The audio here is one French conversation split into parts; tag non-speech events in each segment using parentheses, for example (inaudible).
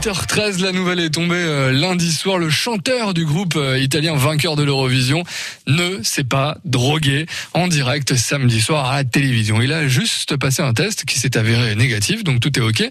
8h13, la nouvelle est tombée euh, lundi soir. Le chanteur du groupe euh, italien vainqueur de l'Eurovision ne s'est pas drogué en direct samedi soir à la télévision. Il a juste passé un test qui s'est avéré négatif, donc tout est ok.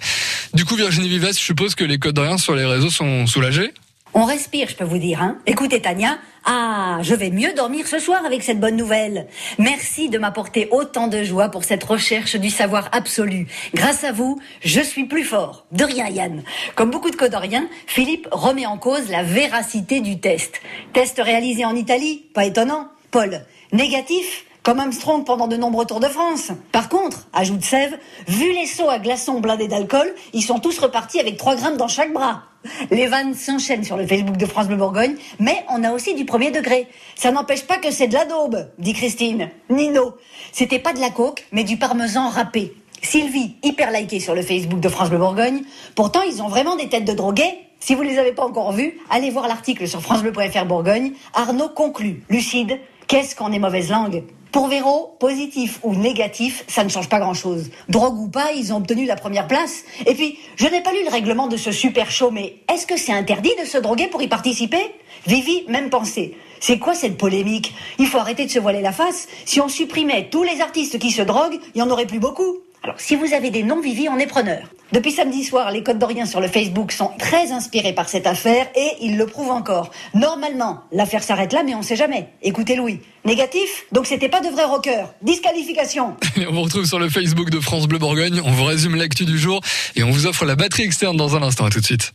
Du coup, Virginie Vives, je suppose que les codes de rien sur les réseaux sont soulagés? On respire, je peux vous dire. Hein. Écoutez, Tania, ah, je vais mieux dormir ce soir avec cette bonne nouvelle. Merci de m'apporter autant de joie pour cette recherche du savoir absolu. Grâce à vous, je suis plus fort. De rien, Yann. Comme beaucoup de codoriens, Philippe remet en cause la véracité du test. Test réalisé en Italie, pas étonnant. Paul, négatif? Comme Armstrong pendant de nombreux Tours de France. Par contre, ajoute Sève, vu les sauts à glaçons blindés d'alcool, ils sont tous repartis avec 3 grammes dans chaque bras. Les vannes s'enchaînent sur le Facebook de France Bleu Bourgogne, mais on a aussi du premier degré. Ça n'empêche pas que c'est de la daube, dit Christine. Nino, c'était pas de la coke, mais du parmesan râpé. Sylvie, hyper likée sur le Facebook de France Bleu Bourgogne. Pourtant, ils ont vraiment des têtes de drogués. Si vous les avez pas encore vus, allez voir l'article sur francebleu.fr Bourgogne. Arnaud conclut, lucide, qu'est-ce qu'on est mauvaise langue? Pour Véro, positif ou négatif, ça ne change pas grand-chose. Drogue ou pas, ils ont obtenu la première place. Et puis, je n'ai pas lu le règlement de ce super show, mais est-ce que c'est interdit de se droguer pour y participer? Vivi, même pensée. C'est quoi cette polémique? Il faut arrêter de se voiler la face. Si on supprimait tous les artistes qui se droguent, il y en aurait plus beaucoup. Alors, si vous avez des noms Vivi, on est preneur. Depuis samedi soir, les codes d'Orient sur le Facebook sont très inspirés par cette affaire et ils le prouvent encore. Normalement, l'affaire s'arrête là, mais on sait jamais. Écoutez Louis. Négatif Donc c'était pas de vrai rocker. Disqualification. (laughs) on vous retrouve sur le Facebook de France Bleu Bourgogne. On vous résume l'actu du jour et on vous offre la batterie externe dans un instant. À tout de suite.